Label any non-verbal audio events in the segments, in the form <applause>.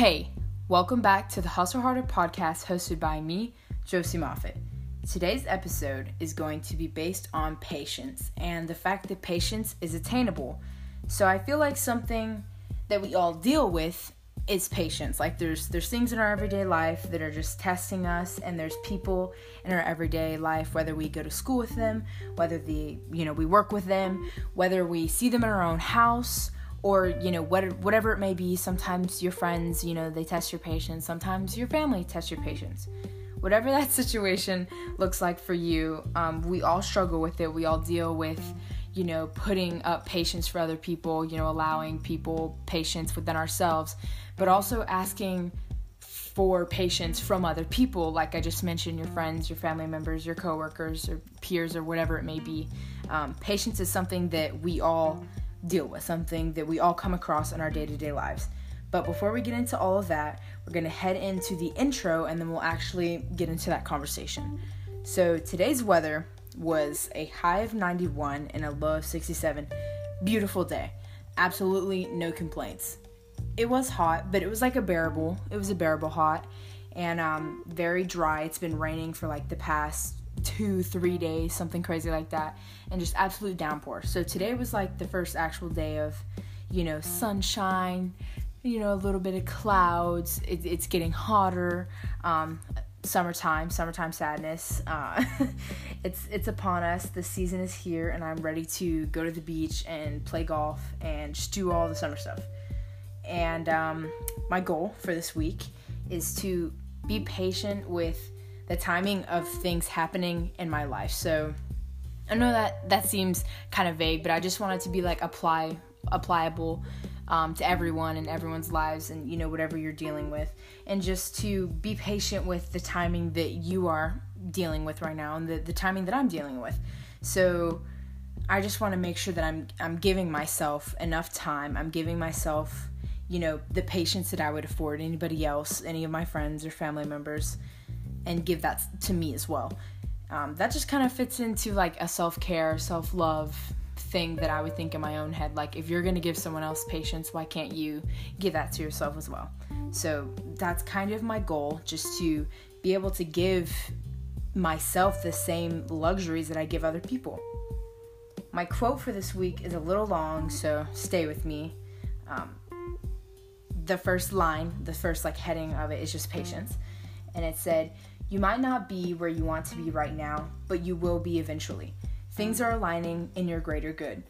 Hey, welcome back to the Hustle Harder podcast hosted by me, Josie Moffat. Today's episode is going to be based on patience and the fact that patience is attainable. So I feel like something that we all deal with is patience. Like there's there's things in our everyday life that are just testing us and there's people in our everyday life whether we go to school with them, whether the you know we work with them, whether we see them in our own house or you know what, whatever it may be sometimes your friends you know they test your patience sometimes your family tests your patience. Whatever that <laughs> situation looks like for you um, we all struggle with it. We all deal with you know putting up patience for other people you know allowing people patience within ourselves but also asking for patience from other people. Like i just mentioned your friends your family members your coworkers or peers or whatever it may be. Um, patience is something that we all deal with, something that we all come across in our day to day lives. But before we get into all of that, we're going to head into the intro and then we'll actually get into that conversation. So today's weather was a high of 91 and a low of 67. Beautiful day. Absolutely no complaints. It was hot, but it was like a bearable. It was a bearable hot and um, very dry. It's been raining for like the past two, three days, something crazy like that, and just absolute downpour. So today was like the first actual day of, you know, sunshine, you know, a little bit of clouds. It, it's getting hotter. Um, summertime, summertime sadness. Uh, <laughs> it's it's upon us. The season is here, and I'm ready to go to the beach and play golf and just do all the summer stuff. And um, my goal for this week is to be patient with the timing of things happening in my life. So I know that that seems kind of vague, but I just want it to be like apply applicable um, to everyone and everyone's lives and you know whatever you're dealing with. And just to be patient with the timing that you are dealing with right now and the, the timing that i'm dealing with. So i just want to make sure that i'm i'm giving myself enough time. I'm giving myself you know the patience that i would afford anybody else any of my friends or family members and give that to me as well. Um, that just kind of fits into like a self care, self love thing that I would think in my own head. Like, if you're gonna give someone else patience, why can't you give that to yourself as well? So, that's kind of my goal, just to be able to give myself the same luxuries that I give other people. My quote for this week is a little long, so stay with me. Um, the first line, the first like heading of it is just patience. And it said, you might not be where you want to be right now, but you will be eventually. Things are aligning in your greater good.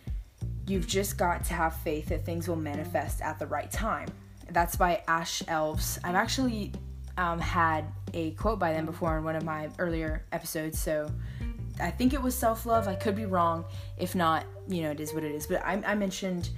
You've just got to have faith that things will manifest at the right time. That's by Ash Elves. I've actually um, had a quote by them before in one of my earlier episodes, so I think it was self love. I could be wrong. If not, you know, it is what it is. But I, I mentioned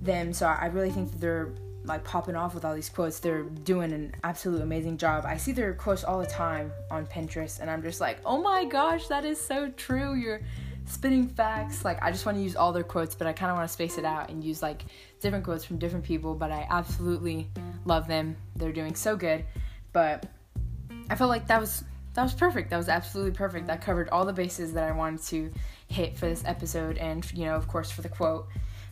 them, so I really think that they're like popping off with all these quotes. They're doing an absolute amazing job. I see their quotes all the time on Pinterest, and I'm just like, oh my gosh, that is so true. You're spinning facts. Like, I just want to use all their quotes, but I kind of want to space it out and use like different quotes from different people. But I absolutely love them. They're doing so good. But I felt like that was that was perfect. That was absolutely perfect. That covered all the bases that I wanted to hit for this episode, and you know, of course, for the quote.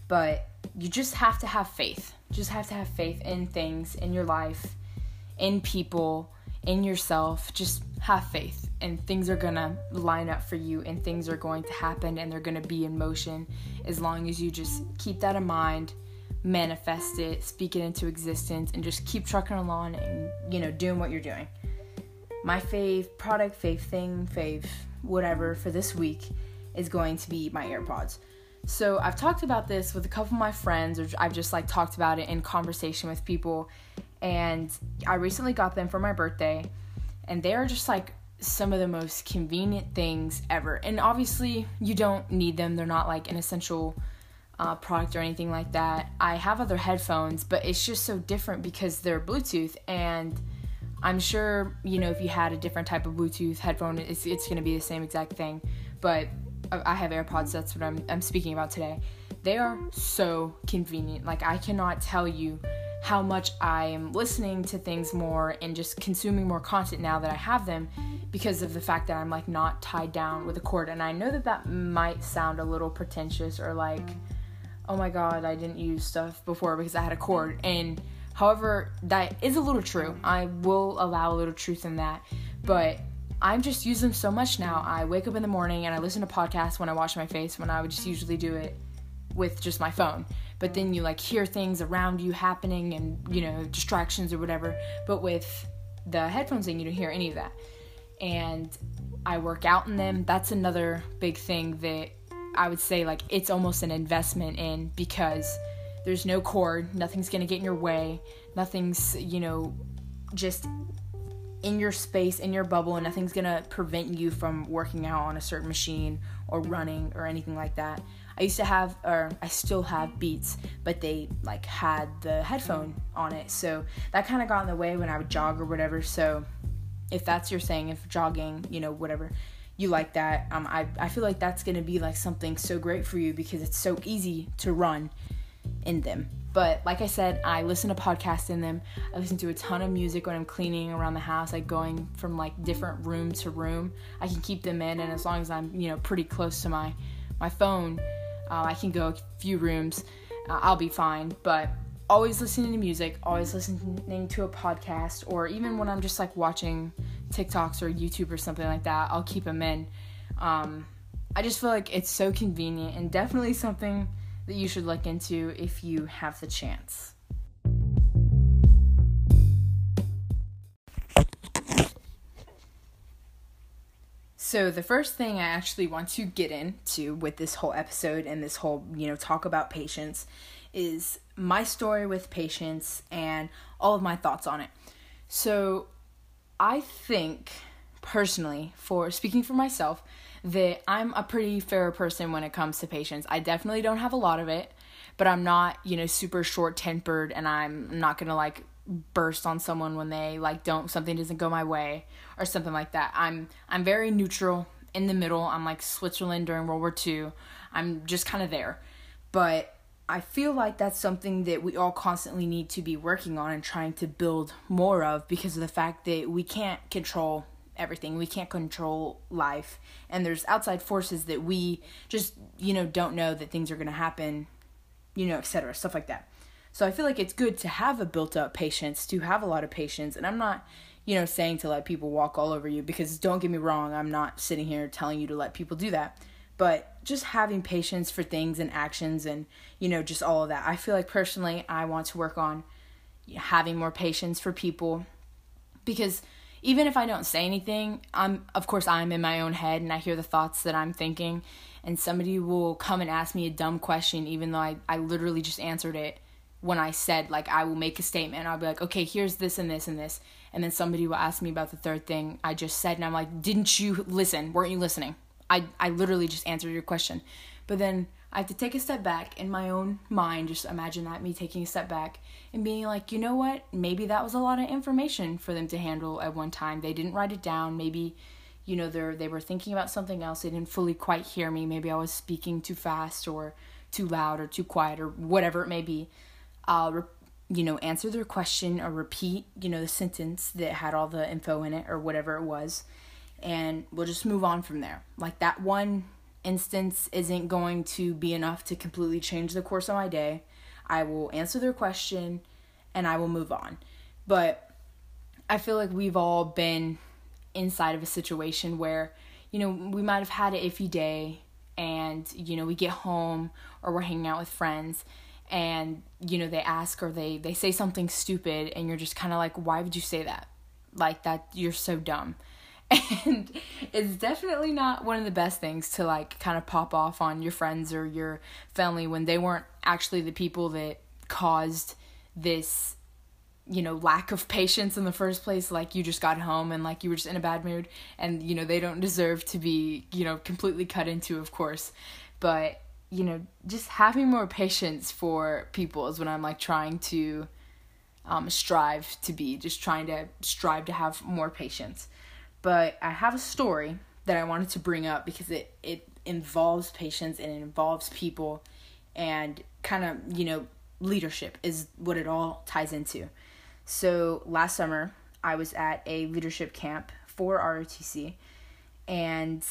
But you just have to have faith just have to have faith in things, in your life, in people, in yourself. Just have faith, and things are gonna line up for you, and things are going to happen, and they're gonna be in motion as long as you just keep that in mind, manifest it, speak it into existence, and just keep trucking along and, you know, doing what you're doing. My fave product, fave thing, fave whatever for this week is going to be my AirPods. So I've talked about this with a couple of my friends, or I've just like talked about it in conversation with people. And I recently got them for my birthday, and they are just like some of the most convenient things ever. And obviously, you don't need them, they're not like an essential uh, product or anything like that. I have other headphones, but it's just so different because they're Bluetooth. And I'm sure, you know, if you had a different type of Bluetooth headphone, it's, it's going to be the same exact thing. But I have AirPods, that's what I'm, I'm speaking about today. They are so convenient. Like, I cannot tell you how much I am listening to things more and just consuming more content now that I have them because of the fact that I'm like not tied down with a cord. And I know that that might sound a little pretentious or like, oh my god, I didn't use stuff before because I had a cord. And However, that is a little true. I will allow a little truth in that. But I'm just using them so much now. I wake up in the morning and I listen to podcasts when I wash my face when I would just usually do it with just my phone. But then you like hear things around you happening and, you know, distractions or whatever. But with the headphones in, you don't hear any of that. And I work out in them. That's another big thing that I would say like it's almost an investment in because there's no cord, nothing's to get in your way, nothing's, you know, just in your space, in your bubble, and nothing's gonna prevent you from working out on a certain machine or running or anything like that. I used to have, or I still have Beats, but they like had the headphone on it, so that kind of got in the way when I would jog or whatever. So, if that's your thing, if jogging, you know, whatever, you like that, um, I I feel like that's gonna be like something so great for you because it's so easy to run in them. But like I said, I listen to podcasts in them. I listen to a ton of music when I'm cleaning around the house, like going from like different room to room. I can keep them in, and as long as I'm you know pretty close to my my phone, uh, I can go a few rooms. Uh, I'll be fine. But always listening to music, always listening to a podcast, or even when I'm just like watching TikToks or YouTube or something like that, I'll keep them in. Um, I just feel like it's so convenient and definitely something that you should look into if you have the chance. So the first thing I actually want to get into with this whole episode and this whole, you know, talk about patience is my story with patience and all of my thoughts on it. So I think personally for speaking for myself that I'm a pretty fair person when it comes to patience. I definitely don't have a lot of it, but I'm not, you know, super short tempered and I'm not gonna like burst on someone when they like don't something doesn't go my way or something like that. I'm I'm very neutral in the middle. I'm like Switzerland during World War II. I'm just kind of there. But I feel like that's something that we all constantly need to be working on and trying to build more of because of the fact that we can't control everything. We can't control life. And there's outside forces that we just, you know, don't know that things are going to happen, you know, etc. Stuff like that. So I feel like it's good to have a built up patience, to have a lot of patience. And I'm not, you know, saying to let people walk all over you because don't get me wrong, I'm not sitting here telling you to let people do that. But just having patience for things and actions and, you know, just all of that. I feel like personally, I want to work on having more patience for people because even if I don't say anything, I'm of course I'm in my own head and I hear the thoughts that I'm thinking and somebody will come and ask me a dumb question even though I, I literally just answered it when I said like I will make a statement I'll be like, okay, here's this and this and this and then somebody will ask me about the third thing I just said and I'm like, didn't you listen? Weren't you listening? I I literally just answered your question. But then I have to take a step back in my own mind. Just imagine that me taking a step back and being like, you know what? Maybe that was a lot of information for them to handle at one time. They didn't write it down. Maybe, you know, they're they were thinking about something else. They didn't fully quite hear me. Maybe I was speaking too fast or too loud or too quiet or whatever it may be. I'll, re- you know, answer their question or repeat, you know, the sentence that had all the info in it or whatever it was, and we'll just move on from there. Like that one instance isn't going to be enough to completely change the course of my day. I will answer their question and I will move on. But I feel like we've all been inside of a situation where, you know, we might have had an iffy day and, you know, we get home or we're hanging out with friends and, you know, they ask or they, they say something stupid and you're just kind of like, why would you say that? Like that, you're so dumb <laughs> and it's definitely not one of the best things to like kind of pop off on your friends or your family when they weren't actually the people that caused this you know lack of patience in the first place. Like you just got home and like you were just in a bad mood and you know they don't deserve to be you know completely cut into of course. But you know just having more patience for people is what i'm like trying to um, strive to be just trying to strive to have more patience but I have a story that I wanted to bring up because it it involves patience and it involves people and kind of, you know, leadership is what it all ties into. So last summer, I was at a leadership camp for ROTC and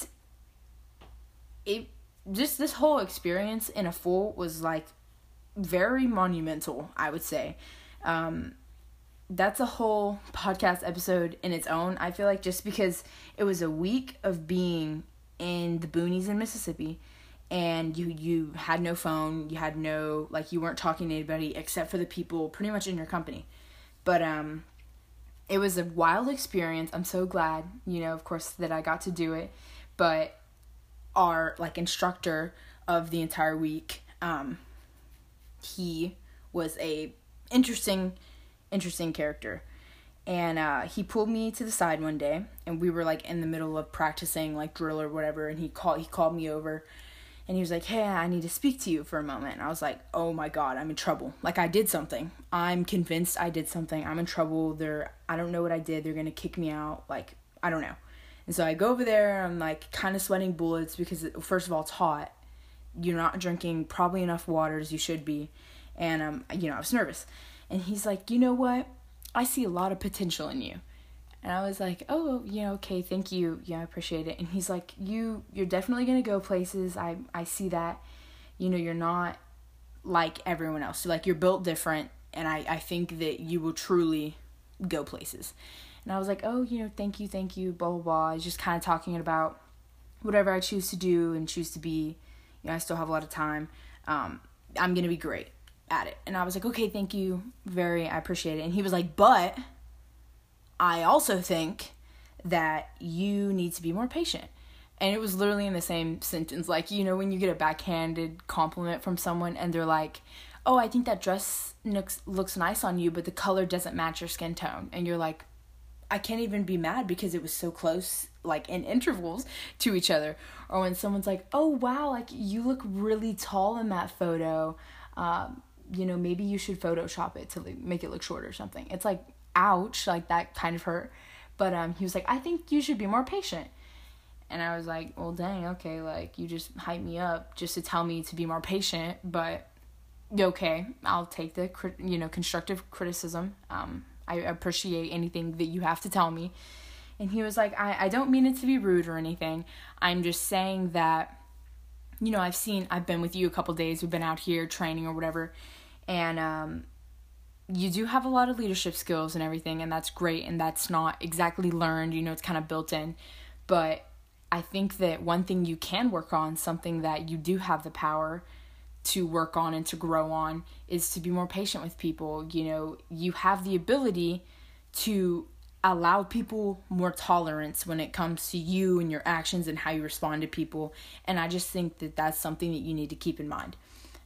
it just this whole experience in a full was like very monumental, I would say. Um, that's a whole podcast episode in its own. I feel like just because it was a week of being in the boonies in Mississippi and you you had no phone, you had no like you weren't talking to anybody except for the people pretty much in your company. But um it was a wild experience. I'm so glad, you know, of course that I got to do it. But our like instructor of the entire week, um he was a interesting interesting character. And uh, he pulled me to the side one day, and we were like in the middle of practicing like drill or whatever. And he called he called me over, and he was like, "Hey, I need to speak to you for a moment." And I was like, "Oh my god, I'm in trouble. Like I did something. I'm convinced I did something. I'm in trouble. They're I don't know what I did. They're gonna kick me out. Like I don't know." And so I go over there. I'm like kind of sweating bullets because first of all, it's hot. You're not drinking probably enough water as you should be, and um, you know, I was nervous. And he's like, you know what? I see a lot of potential in you. And I was like, oh, you know, okay, thank you. Yeah, I appreciate it. And he's like, you, you're definitely gonna go places. I, I see that. You know, you're not like everyone else. So like you're built different, and I, I think that you will truly go places. And I was like, oh, you know, thank you, thank you, blah blah blah. I was just kind of talking about whatever I choose to do and choose to be. You know, I still have a lot of time. Um, I'm gonna be great at it. And I was like, okay, thank you very, I appreciate it. And he was like, but I also think that you need to be more patient. And it was literally in the same sentence. Like, you know, when you get a backhanded compliment from someone and they're like, oh, I think that dress looks, looks nice on you, but the color doesn't match your skin tone. And you're like, I can't even be mad because it was so close, like in intervals to each other. Or when someone's like, oh, wow, like you look really tall in that photo. Um, you know, maybe you should Photoshop it to make it look short or something. It's like, ouch, like that kind of hurt. But um, he was like, I think you should be more patient. And I was like, well, dang, okay, like you just hype me up just to tell me to be more patient, but okay, I'll take the you know constructive criticism. Um, I appreciate anything that you have to tell me. And he was like, I, I don't mean it to be rude or anything. I'm just saying that, you know, I've seen, I've been with you a couple days, we've been out here training or whatever, and um, you do have a lot of leadership skills and everything and that's great and that's not exactly learned you know it's kind of built in. But i think that one thing you can work on something that you do have the power to work on and to grow on is to be more patient with people. You know you have the ability to allow people more tolerance when it comes to you and your actions and how you respond to people. And i just think that that's something that you need to keep in mind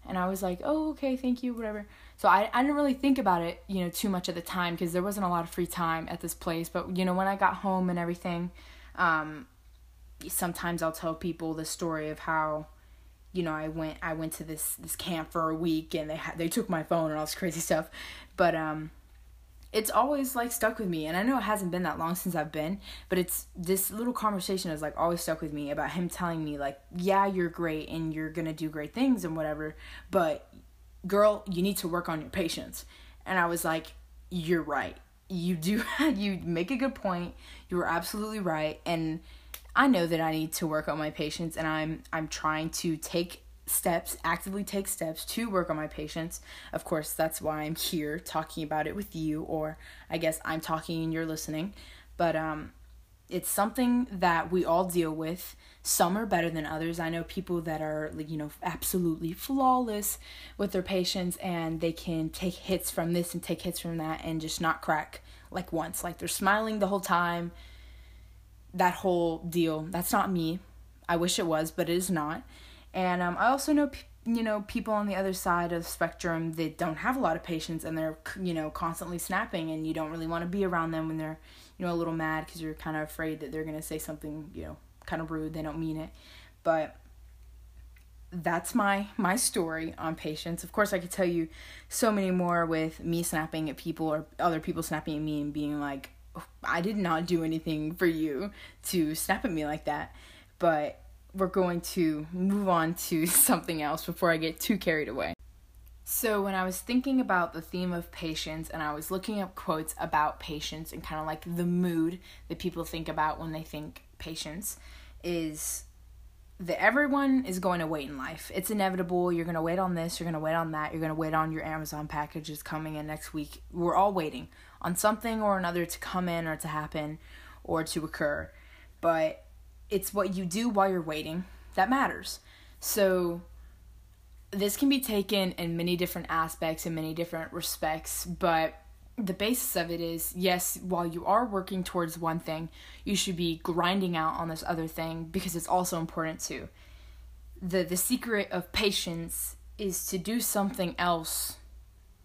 and I was like, oh, okay, thank you, whatever. So I, I didn't really think about it, you know, too much at the time because there wasn't a lot of free time at this place. But, you know, when I got home and everything, um, sometimes I'll tell people the story of how, you know, I went I went to this this camp for a week and they had they took my phone and all this crazy stuff. But um it's always like stuck with me and i know it hasn't been that long since i've been but it's this little conversation has like always stuck with me about him telling me like yeah you're great and you're gonna do great things and whatever but girl you need to work on your patience and i was like you're right. You do <laughs> you make a good point. You were absolutely right and i know that i need to work on my patience and i'm i'm trying to take steps, actively take steps to work on my patience. Of course, that's why I'm here talking about it with you, or I guess I'm talking and you're listening. But um, it's something that we all deal with. Some are better than others. I know people that are, you know, absolutely flawless with their patience and they can take hits from this and take hits from that and just not crack like once. Like they're smiling the whole time. That whole deal. That's not me. I wish it was, but it is not. And um, I also know, you know, people on the other side of the spectrum that don't have a lot of patience and they're, you know, constantly snapping and you don't really want to be around them when they're, you know, a little mad because you're kind of afraid that they're going to say something, you know, kind of rude. They don't mean it. But that's my my story on patience. Of course, I could tell you so many more with me snapping at people or other people snapping at me and being like, I did not do anything for you to snap at me like that. But we're going to move on to <laughs> something else before I get too carried away. So, when I was thinking about the theme of patience and I was looking up quotes about patience and kind of like the mood that people think about when they think patience, is that everyone is going to wait in life. It's inevitable. You're going to wait on this, you're going to wait on that, you're going to wait on your Amazon packages coming in next week. We're all waiting on something or another to come in or to happen or to occur. But it's what you do while you're waiting that matters. So this can be taken in many different aspects in many different respects, but the basis of it is yes, while you are working towards one thing, you should be grinding out on this other thing because it's also important too. The the secret of patience is to do something else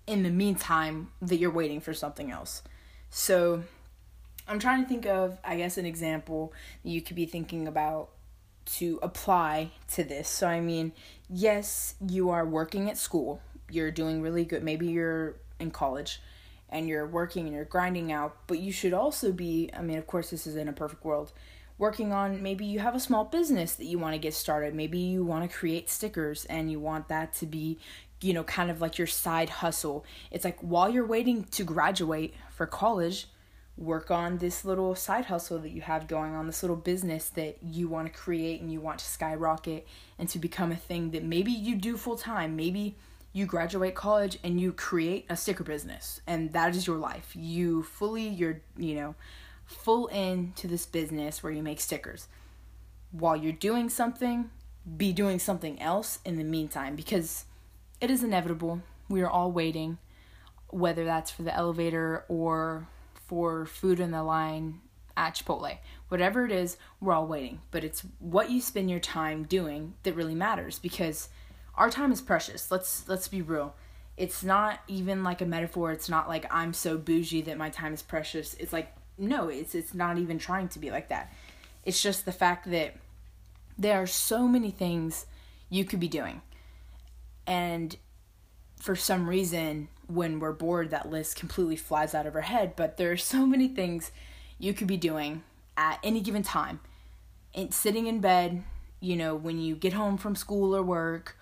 in the meantime that you're waiting for something else. So I'm trying to think of I guess an example you could be thinking about to apply to this. So I mean, yes, you are working at school. You're doing really good. Maybe you're in college and you're working and you're grinding out, but you should also be, I mean, of course, this is in a perfect world, working on maybe you have a small business that you want to get started. Maybe you want to create stickers and you want that to be, you know, kind of like your side hustle. It's like while you're waiting to graduate for college, work on this little side hustle that you have going on, this little business that you want to create and you want to skyrocket and to become a thing that maybe you do full time. Maybe you graduate college and you create a sticker business and that is your life you fully you're you know full into this business where you make stickers while you're doing something be doing something else in the meantime because it is inevitable we are all waiting whether that's for the elevator or for food in the line at Chipotle. Whatever it is, we're all waiting. But it's what you spend your time doing that really matters because our time is precious. Let's let's be real. It's not even like a metaphor. It's not like I'm so bougie that my time is precious. It's like no, it's it's not even trying to be like that. It's just the fact that there are so many things you could be doing. And for some reason, when we're bored, that list completely flies out of our head. But there are so many things you could be doing at any given time. And sitting in bed, you know, when you get home from school or work,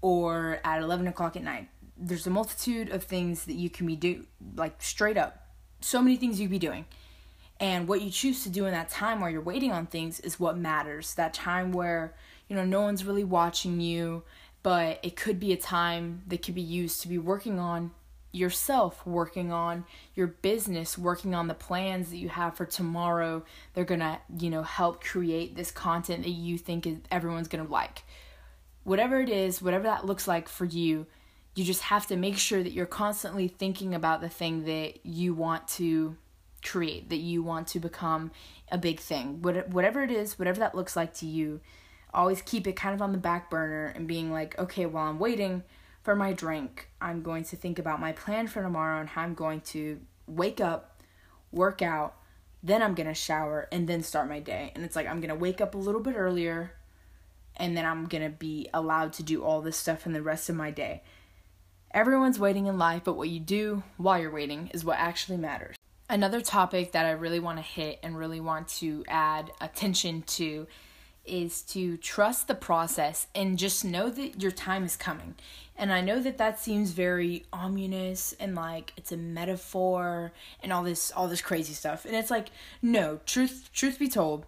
or at 11 o'clock at night. There's a multitude of things that you can be do like straight up. So many things you could be doing. And what you choose to do in that time while you're waiting on things is what matters. That time where, you know, no one's really watching you, but it could be a time that could be used to be working on yourself, working on your business, working on the plans that you have for tomorrow. They're going to, you know, help create this content that you think is, everyone's going to like whatever it is, whatever that looks like for you, you just have to make sure that you're constantly thinking about the thing that you want to create, that you want to become a big thing. Whatever it is, whatever that looks like to you, always keep it kind of on the back burner and being like, okay, while I'm waiting for my drink, I'm going to think about my plan for tomorrow and how I'm going to wake up, work out, then I'm going to shower and then start my day. And it's like I'm going to wake up a little bit earlier and then I'm gonna be allowed to do all this stuff in the rest of my day. Everyone's waiting in life, but what you do while you're waiting is what actually matters. Another topic that I really want to hit and really want to add attention to is to trust the process and just know that your time is coming. And I know that that seems very ominous and like it's a metaphor and all this all this crazy stuff. And it's like no, truth truth be told,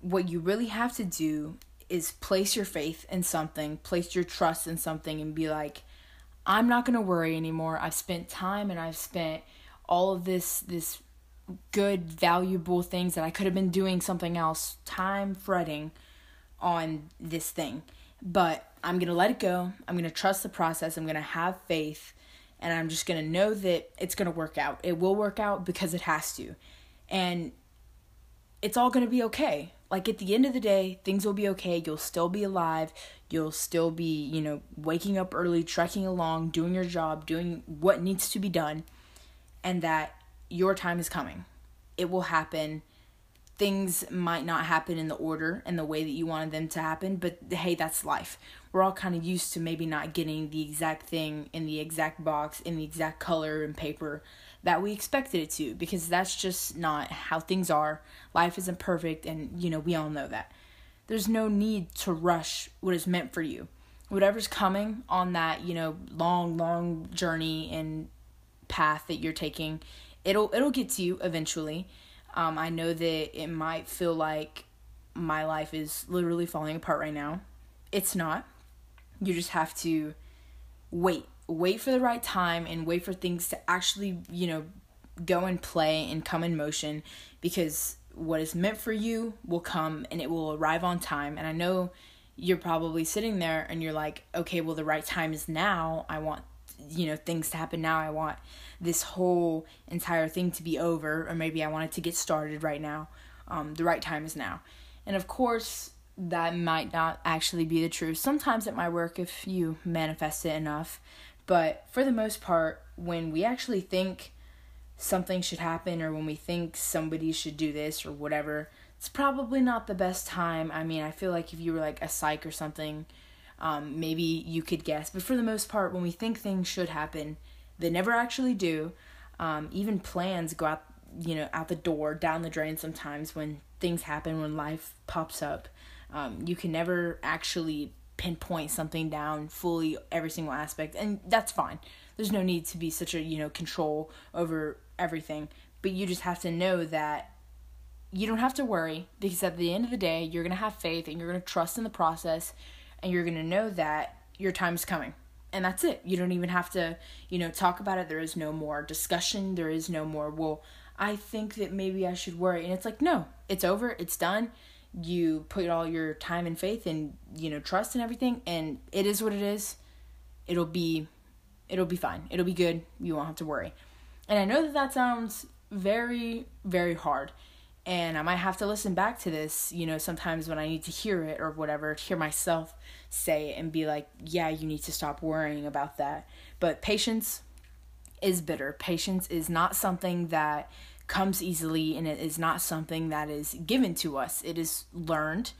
what you really have to do is place your faith in something, place your trust in something, and be like, I'm not gonna worry anymore. I've spent time and I've spent all of this this good, valuable things that I could have been doing something else, time fretting on this thing. But I'm gonna let it go. I'm gonna trust the process. I'm gonna have faith and I'm just gonna know that it's gonna work out. It will work out because it has to. And it's all gonna be okay like at the end of the day, things will be okay. You'll still be alive. You'll still be, you know, waking up early, trekking along, doing your job, doing what needs to be done, and that your time is coming. It will happen. Things might not happen in the order and the way that you wanted them to happen, but hey, that's life. We're all kind of used to maybe not getting the exact thing in the exact box, in the exact color and paper that we expected it to because that's just not how things are. Life isn't perfect, and you know, we all know that. There's no need to rush what is meant for you. Whatever's coming on that, you know, long, long journey and path that you're taking, it'll it'll get to you eventually. Um, I know that it might feel like my life is literally falling apart right now. It's not. You just have to wait. Wait for the right time and wait for things to actually, you know, go and play and come in motion because what is meant for you will come and it will arrive on time. And I know you're probably sitting there and you're like, okay, well, the right time is now. I want, you know, things to happen now. I want this whole entire thing to be over, or maybe I want it to get started right now. Um, the right time is now. And of course, that might not actually be the truth. Sometimes it might work if you manifest it enough. But for the most part, when we actually think something should happen or when we think somebody should do this or whatever, it's probably not the best time. I mean, I feel like if you were like a psych or something, um, maybe you could guess. But for the most part, when we think things should happen, they never actually do. Um, even plans go out, you know, out the door, down the drain sometimes when things happen, when life pops up. Um, you can never actually pinpoint something down fully every single aspect and that's fine there's no need to be such a you know control over everything but you just have to know that you don't have to worry because at the end of the day you're going to have faith and you're going to trust in the process and you're going to know that your time's coming. And that's it. You don't even have to you know talk about it. There is no more discussion. There is no more well i think that maybe i should worry. And it's like no it's over. It's done. You put all your time and faith and you know trust and everything and it is what it is. It'll be it'll be fine. It'll be good. You won't have to worry. And i know that that sounds very very hard and i might have to listen back to this you know sometimes when i need to hear it or whatever hear myself say it and be like yeah you need to stop worrying about that but patience is bitter patience is not something that comes easily and it is not something that is given to us. It is learned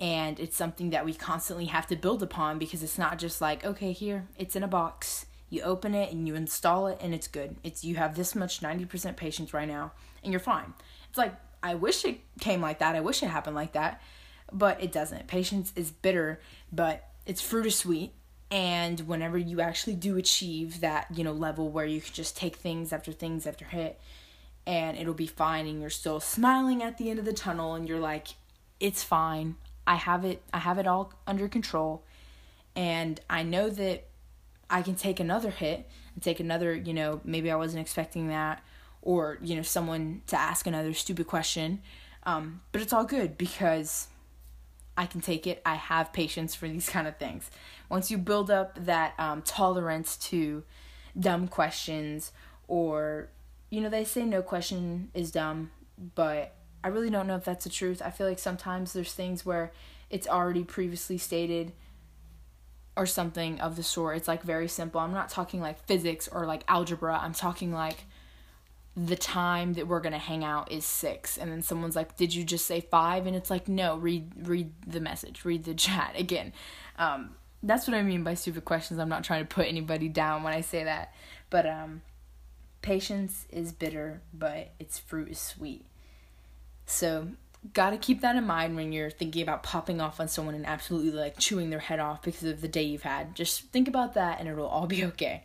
and it's something that we constantly have to build upon because it's not just like, okay, here, it's in a box. You open it and you install it and it's good. It's you have this much 90% patience right now and you're fine. It's like I wish it came like that. I wish it happened like that, but it doesn't. Patience is bitter, but its fruit is sweet and whenever you actually do achieve that you know level where you can just take things after things after hit and it'll be fine and you're still smiling at the end of the tunnel and you're like it's fine i have it i have it all under control and i know that i can take another hit and take another you know maybe i wasn't expecting that or you know someone to ask another stupid question um, but it's all good because i can take it i have patience for these <laughs> kind of things once you build up that um, tolerance to dumb questions or you know, they say no question is dumb, but I really don't know if that's the truth. I feel like sometimes there's things where it's already previously stated or something of the sort. It's like very simple. I'm not talking like physics or like algebra. I'm talking like the time that we're gonna hang out is six and then someone's like did you just say five and it's like no read read the message read the <laughs> chat again um, that's what i mean by stupid questions i'm not trying to put anybody down when i say that but um, Patience is bitter, but its fruit is sweet. So, gotta keep that in mind when you're thinking about popping off on someone and absolutely like chewing their head off because of the day you've had. Just think about that and it'll all be <laughs> okay.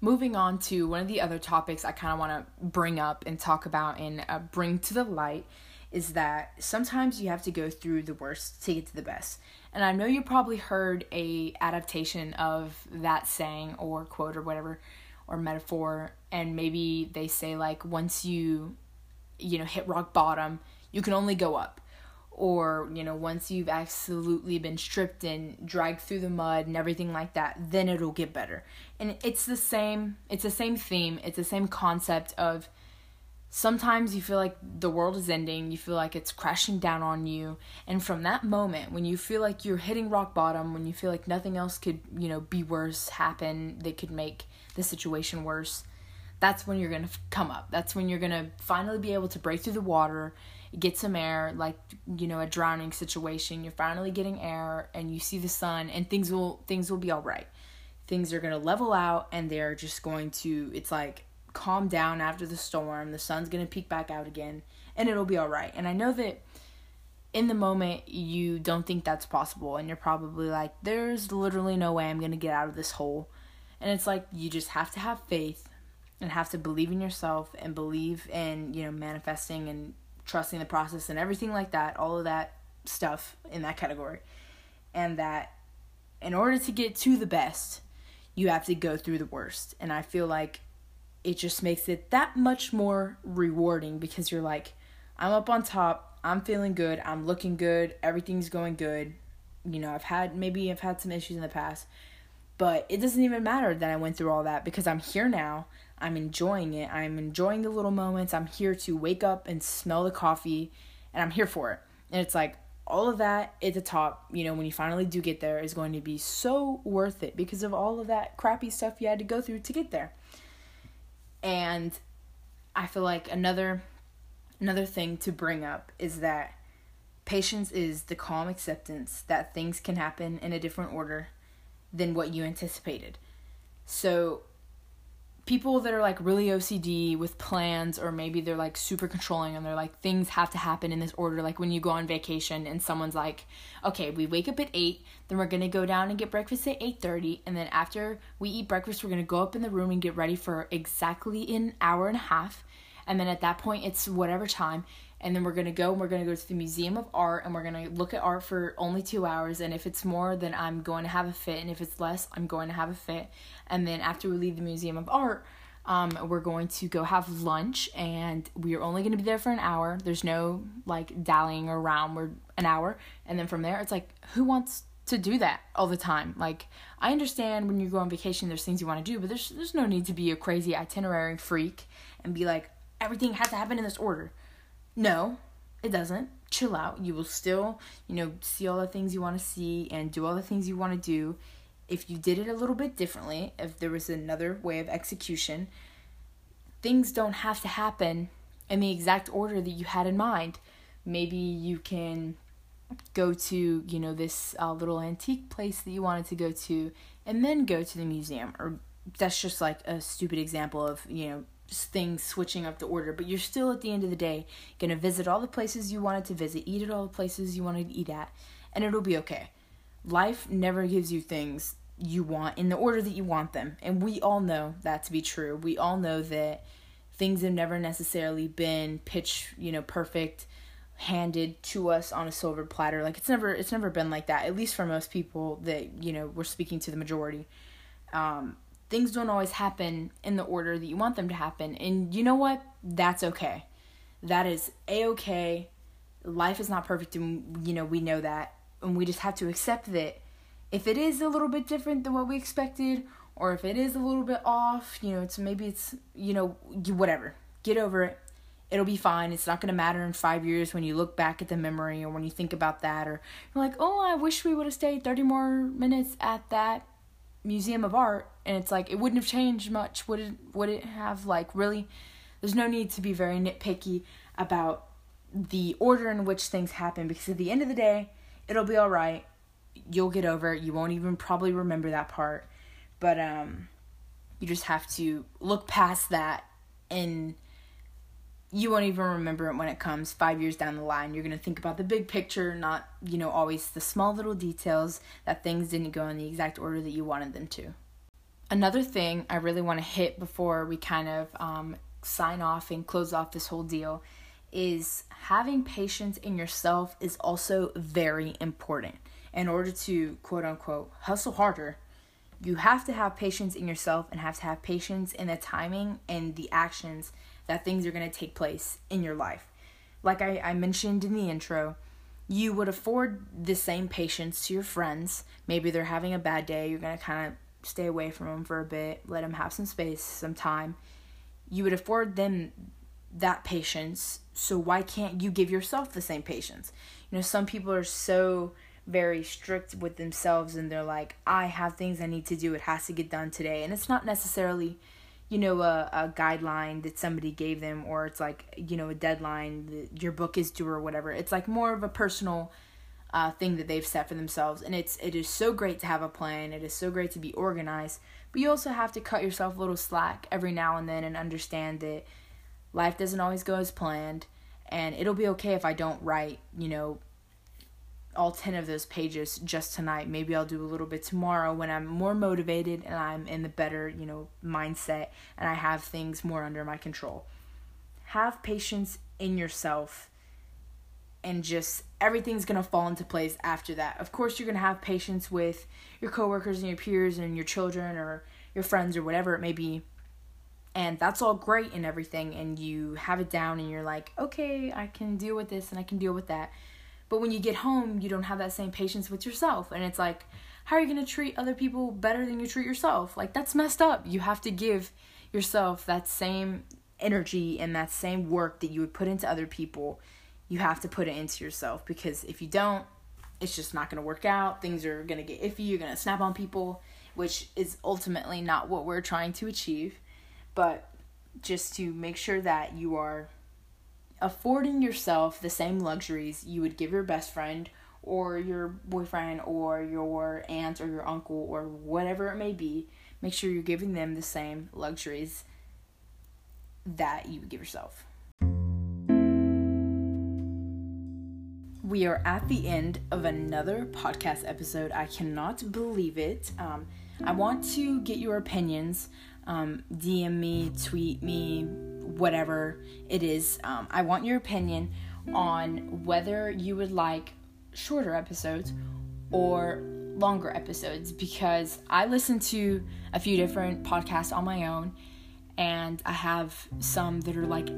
Moving on to one of the other topics I kind of want to bring up and talk about and uh, bring to the light is that sometimes you have to go through the worst to get to the best. And I know you probably heard a adaptation of that saying or quote or whatever or metaphor and maybe they say like once you you know hit rock bottom you can only go up or you know once you've absolutely been stripped and dragged through the mud and everything like that then it'll get better and it's the same it's the same theme it's the same concept of sometimes you feel like the world is ending you feel like it's crashing down on you and from that moment when you feel like you're hitting rock bottom when you feel like nothing else could you know be worse happen that could make the situation worse, that's when you're going to come up. That's when you're going to finally be able to break through the water, get some air, like, you know, a drowning situation. You're finally getting air and you see the sun and things will things will be all right. Things are going to level out and they're just going to it's like calm down after the storm. The sun's going to peek back out again and it'll be all right. And I know that in the moment you don't think that's possible and you're probably like there's literally no way I'm going to get out of this hole and it's like you just have to have faith and have to believe in yourself and believe in, you know, manifesting and trusting the process and everything like that. All of that stuff in that category. And that in order to get to the best, you have to go through the worst. And I feel like it just makes it that much more rewarding because you're like, I'm up on top, I'm feeling good, I'm looking good, everything's going good. You know, I've had maybe I've had some issues in the past, but it doesn't even matter that I went through all that because I'm here now. I'm enjoying it. I'm enjoying the little moments. I'm here to wake up and smell the coffee and I'm here for it. And it's like all of that at the top, you know, when you finally do get there is going to be so worth it because of all of that crappy stuff you had to go through to get there. And I feel like another another thing to bring up is that patience is the calm acceptance that things can happen in a different order than what you anticipated. So people that are like really OCD with plans, or maybe they're like super controlling and they're like things have to happen in this order. Like when you go on vacation and someone's like, "Okay, we wake up at eight, then we're gonna go down and get breakfast at eight thirty, and then after we eat breakfast, we're gonna go up in the room and get ready for exactly an hour and a half, and then at that point it's whatever time." And then we're gonna go and we're gonna go to the museum of art and we're gonna look at art for only two hours and if it's more then i'm going to have a fit and if it's less i'm going to have a fit and then after we leave the Museum of Art, um, we're going to go have lunch, and we are only to be there for an hour. There's no like dallying around. We're an hour, and then from there, it's like, who wants to do that all the time? Like, I understand when you go on vacation, there's things you want to do, but there's there's no need to be a crazy itinerary freak and be like, everything has to happen in this order. No, it doesn't. Chill out. You will still, you know, see all the things you want to see and do all the things you want to do if you did it a little bit differently, if there was another way of execution, things don't have to happen in the exact order that you had in mind. Maybe you can go to, you know, this uh, little antique place that you wanted to go to and then go to the museum or that's just like a stupid example of, you know, things switching up the order, but you're still at the end of the day going to visit all the places you wanted to visit, eat at all the places you wanted to eat at, and it'll be okay. Life never gives you things you want in the order that you want them. And we all know that to be true. We all know that things have never necessarily been pitch, you know, perfect handed to us on a silver platter. Like it's never it's never been like that. At least for most people that, you know, we're speaking to the majority. Um things don't always happen in the order that you want them to happen. And you know what? That's okay. That is a okay. Life is not perfect and you know, we know that. And we just have to accept that if it is a little bit different than what we expected or if it is a little bit off you know it's maybe it's you know whatever get over it it'll be fine it's not going to matter in five years when you look back at the memory or when you think about that or you're like oh i wish we would have stayed 30 more minutes at that museum of art and it's like it wouldn't have changed much would it would it have like really there's no need to be very nitpicky about the order in which things happen because at the end of the day it'll be all right you'll get over it. You won't even probably remember that part. But um you just have to look past that and you won't even remember it when it comes 5 years down the line. You're going to think about the big picture, not, you know, always the small little details that things didn't go in the exact order that you wanted them to. Another thing I really want to hit before we kind of um, sign off and close off this whole deal is having patience in yourself is also very important in order to quote unquote hustle harder, you have to have patience in yourself and have to have patience in the timing and the actions that things are going to take place in your life. Like I, I mentioned in the intro, you would afford the same patience to your friends. Maybe they're having a bad day, you're going to kind of stay away from them for a bit, let them have some space, some time. You would afford them that patience, so why can't you give yourself the same patience? You know, some people are so very strict with themselves and they're like, I have things I need to do, it has to get done today. And it's not necessarily, you know, a, a guideline that somebody gave them or it's like, you know, a deadline your book is due or whatever. It's like more of a personal uh, thing that they've set for themselves. And it's it is so great to have a plan. It is so great to be organized. But you also have to cut yourself a little slack every now and then and understand that life doesn't always go as planned. And it'll be okay if I don't write, you know, all 10 of those pages just tonight. Maybe I'll do a little bit tomorrow when I'm more motivated and I'm in the better, you know, mindset and I have things more under my control. Have patience in yourself and just everything's gonna fall into place after that. Of course, you're gonna have patience with your coworkers and your peers and your children or your friends or whatever it may be. And that's all great and everything, and you have it down, and you're like, okay, I can deal with this and I can deal with that. But when you get home, you don't have that same patience with yourself, and it's like, how are you gonna treat other people better than you treat yourself? Like, that's messed up. You have to give yourself that same energy and that same work that you would put into other people you have to put it into yourself because if you don't, it's just not going to work out. Things are going to get iffy. You're going to snap on people, which is ultimately not what we're trying to achieve. But just to make sure that you are affording yourself the same luxuries you would give your best friend or your boyfriend or your aunt or your uncle or whatever it may be, make sure you're giving them the same luxuries that you would give yourself. we are at the end of another podcast episode. I cannot believe it. Um, I want to get your opinions. Um, DM me, tweet me, whatever it is. Um, I want your opinion on whether you would like shorter episodes or longer episodes because I listen to a few different podcasts on my own and I have some that are like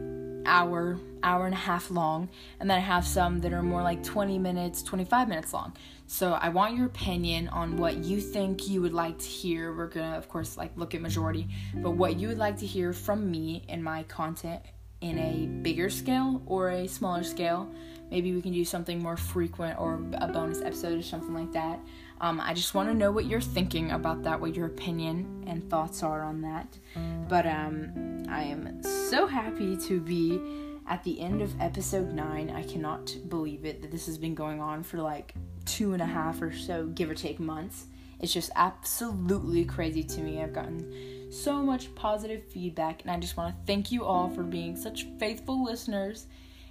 hour, hour and a half long, and then I have some that are more like 20 minutes, 25 minutes long. So I want your opinion on what you think you would like to hear. We're gonna, of course, like look at majority, but what you would like to hear from me in my content in a bigger scale or a smaller scale. Maybe we can do something more frequent or a bonus episode or something like that. Um, I just want to know what you're thinking about that, what your opinion and thoughts are on that. But um, I am so happy to be at the end of episode 9. I cannot believe it that this has been going on for like two and a half or so, give or take months. It's just absolutely crazy to me. I've gotten so much positive feedback, and I just want to thank you all for being such faithful listeners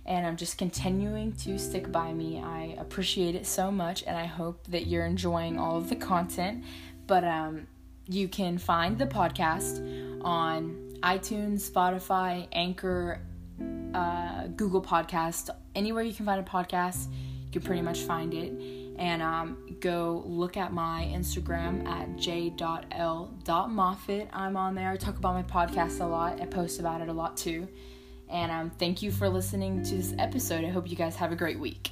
and I'm just continuing to stick by me. I appreciate it so much, and I hope that you're enjoying all of the content. But um, you can find the podcast on iTunes, Spotify, Anchor, uh, Google Podcast, anywhere you can find a podcast, you can pretty much find it. And um, go look at my Instagram at j.l.moffat. I'm on there. I talk about my podcast a lot. I post about it a lot too. And um, thank you for listening to this episode. I hope you guys have a great week.